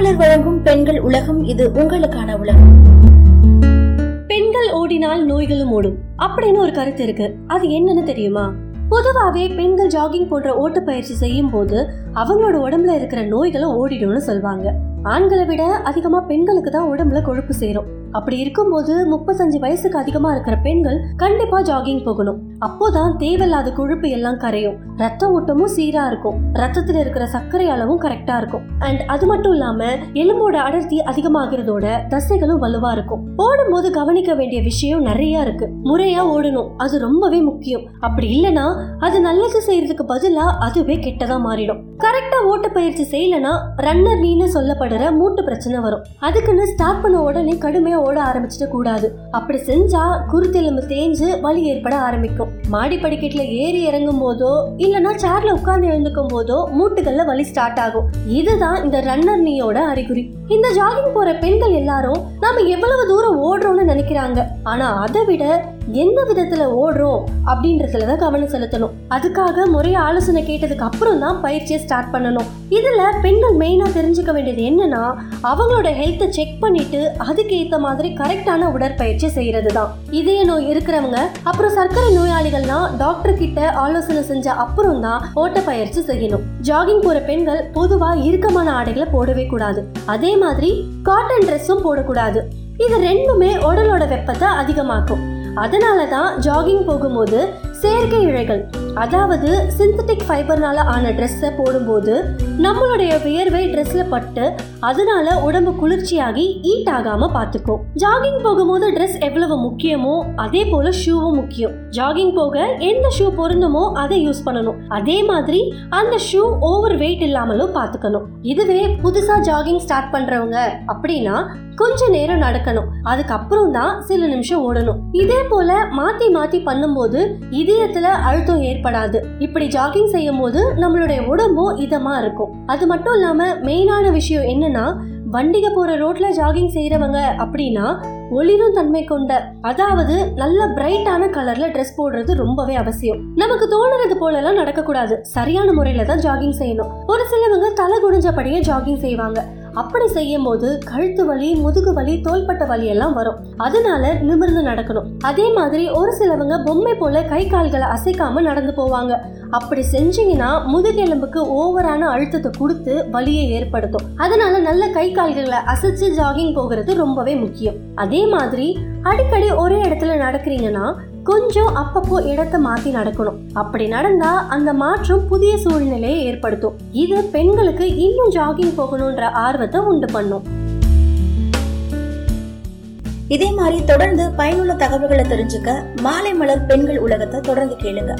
மாமலர் வழங்கும் பெண்கள் உலகம் இது உங்களுக்கான உலகம். பெண்கள் ஓடினால் நோய்களும் ஓடும். அப்படின்னு ஒரு கருத்து இருக்கு. அது என்னன்னு தெரியுமா? பொதுவாவே பெண்கள் ஜாகிங் போன்ற ஓட்டப்பயிற்சி செய்யும் போது அவங்களோட உடம்புல இருக்கிற நோய்களும் ஓடிடும்னு சொல்வாங்க. ஆண்களை விட அதிகமா பெண்களுக்கு தான் உடம்புல கொழுப்பு சேரும். அப்படி இருக்கும்போது முப்பத்தஞ்சு வயசுக்கு அதிகமா இருக்கிற பெண்கள் கண்டிப்பா ஜாகிங் போகணும். அப்போதான் தேவையில்லாத கொழுப்பு எல்லாம் கரையும். ரத்த ஓட்டமும் சீரா இருக்கும். ரத்தத்துல இருக்கிற சர்க்கரை அளவும் கரெக்டா இருக்கும். அண்ட் அது மட்டும் இல்லாம எலும்போட அடர்த்தி அதிகமாகிறதோட தசைகளும் வலுவா இருக்கும். ஓடும் போது கவனிக்க வேண்டிய விஷயம் நிறைய இருக்கு. முறையா ஓடணும். அது ரொம்பவே முக்கியம். அப்படி இல்லனா அது நல்லது செய்யறதுக்கு பதிலா அதுவே கெட்டதா மாறிடும். கரெக்டாக ஓட்ட பயிற்சி செய்யலனா ரன்னர் நீன்னு சொல்லப்படுற மூட்டு பிரச்சனை வரும். அதுக்குன்னு ஸ்டார்ட் பண்ண உடனே கடுமையாக ஓட ஆரம்பிச்சிட கூடாது. அப்படி செஞ்சா குருத்தெலும்பு தேஞ்சு வலி ஏற்பட ஆரம்பிக்கும். மாடி படிக்கட்டில் ஏறி இறங்கும் போதோ இல்லைன்னா சேர்ல உட்கார்ந்து எழுந்துக்கும் போதோ மூட்டுகள்ல வலி ஸ்டார்ட் ஆகும். இதுதான் இந்த ரன்னர் நீயோட அறிகுறி. இந்த ஜாகிங் போற பெண்கள் எல்லாரும் நாம எவ்வளவு தூரம் ஓடுறோம்னு நினைக்கிறாங்க. ஆனா அதை விட எந்த விதத்துல ஓடுறோம் அப்படின்றதுல தான் கவனம் செலுத்தணும். அதுக்காக முறைய ஆலோசனை கேட்டதுக்கு அப்புறம் தான் பயிற்சியை ஸ்டார்ட் பண்ணணும். இதுல பெண்கள் மெயினா தெரிஞ்சுக்க வேண்டியது என்னன்னா அவங்களோட ஹெல்த்தை செக் பண்ணிட்டு அதுக்கு ஏத்த மாதிரி கரெக்டான உடற்பயிற்சி செய்யறது தான் இதய நோய் இருக்கிறவங்க அப்புறம் சர்க்கரை நோயாளிகள்லாம் டாக்டர் கிட்ட ஆலோசனை செஞ்ச அப்புறம் தான் ஓட்டப்பயிற்சி செய்யணும். ஜாகிங் போற பெண்கள் பொதுவா இறுக்கமான ஆடைகளை போடவே கூடாது. அதே மாதிரி காட்டன் ட்ரெஸ்ஸும் போடக்கூடாது. இது ரெண்டுமே உடலோட வெப்பத்தை அதிகமாக்கும். அதனால தான் ஜாகிங் போகும்போது செயற்கை இழைகள் அதாவது சிந்தட்டிக் ஃபைபர்னால ஆன ட்ரெஸ்ஸை போடும்போது நம்மளுடைய வியர்வை ட்ரெஸ்ல பட்டு அதனால உடம்பு குளிர்ச்சியாகி ஈட் ஆகாம பாத்துக்கும் ஜாகிங் போகும்போது ட்ரெஸ் எவ்வளவு முக்கியமோ அதே போல ஷூவும் முக்கியம். ஜாகிங் போக எந்த ஷூ பொருந்துமோ அதை யூஸ் பண்ணணும். அதே மாதிரி அந்த ஷூ ஓவர் வெயிட் இல்லாமலும் பாத்துக்கணும் இதுவே புதுசா ஜாகிங் ஸ்டார்ட் பண்றவங்க அப்படின்னா கொஞ்ச நேரம் நடக்கணும். அதுக்கப்புறம் தான் சில நிமிஷம் ஓடணும். இதே போல மாத்தி மாத்தி பண்ணும்போது இதயத்துல அழுத்தம் ஏற்படாது இப்படி ஜாகிங் செய்யும் போது நம்மளுடைய உடம்பும் இதமா இருக்கும். அது மட்டும் இல்லாம மெயினான விஷயம் என்னன்னா வண்டிக போற ரோட்ல ஜாகிங் செய்யறவங்க அப்படின்னா ஒளிரும் தன்மை கொண்ட அதாவது நல்ல பிரைட்டான கலர்ல ட்ரெஸ் போடுறது ரொம்பவே அவசியம். நமக்கு தோணுறது போலலாம் நடக்கக்கூடாது. சரியான முறையில தான் ஜாகிங் செய்யணும். ஒரு சிலவங்க தலை குடிஞ்சபடியே ஜாகிங் செய்வாங்க. அப்படி செய்யும் போது கழுத்து வலி முதுகு வலி தோள்பட்ட வலி எல்லாம் வரும். அதனால நிமிர்ந்து நடக்கணும். அதே மாதிரி ஒரு சிலவங்க பொம்மை போல கை கால்களை அசைக்காம நடந்து போவாங்க. அப்படி செஞ்சீங்கன்னா முதுகெலும்புக்கு ஓவரான அழுத்தத்தை கொடுத்து வலியை ஏற்படுத்தும். அதனால நல்ல கை கால்களை அசைச்சு ஜாகிங் போகிறது ரொம்பவே முக்கியம். அதே மாதிரி அடிக்கடி ஒரே இடத்துல நடக்கிறீங்கன்னா கொஞ்சம் அப்பப்போ இடத்தை மாத்தி நடக்கணும். அப்படி நடந்தா அந்த மாற்றம் புதிய சூழ்நிலையை ஏற்படுத்தும். இது பெண்களுக்கு இன்னும் ஜாகிங் போகணுன்ற ஆர்வத்தை உண்டு பண்ணும். இதே மாதிரி தொடர்ந்து பயனுள்ள தகவல்களை தெரிஞ்சுக்க மாலை மலர் பெண்கள் உலகத்தை தொடர்ந்து கேளுங்க.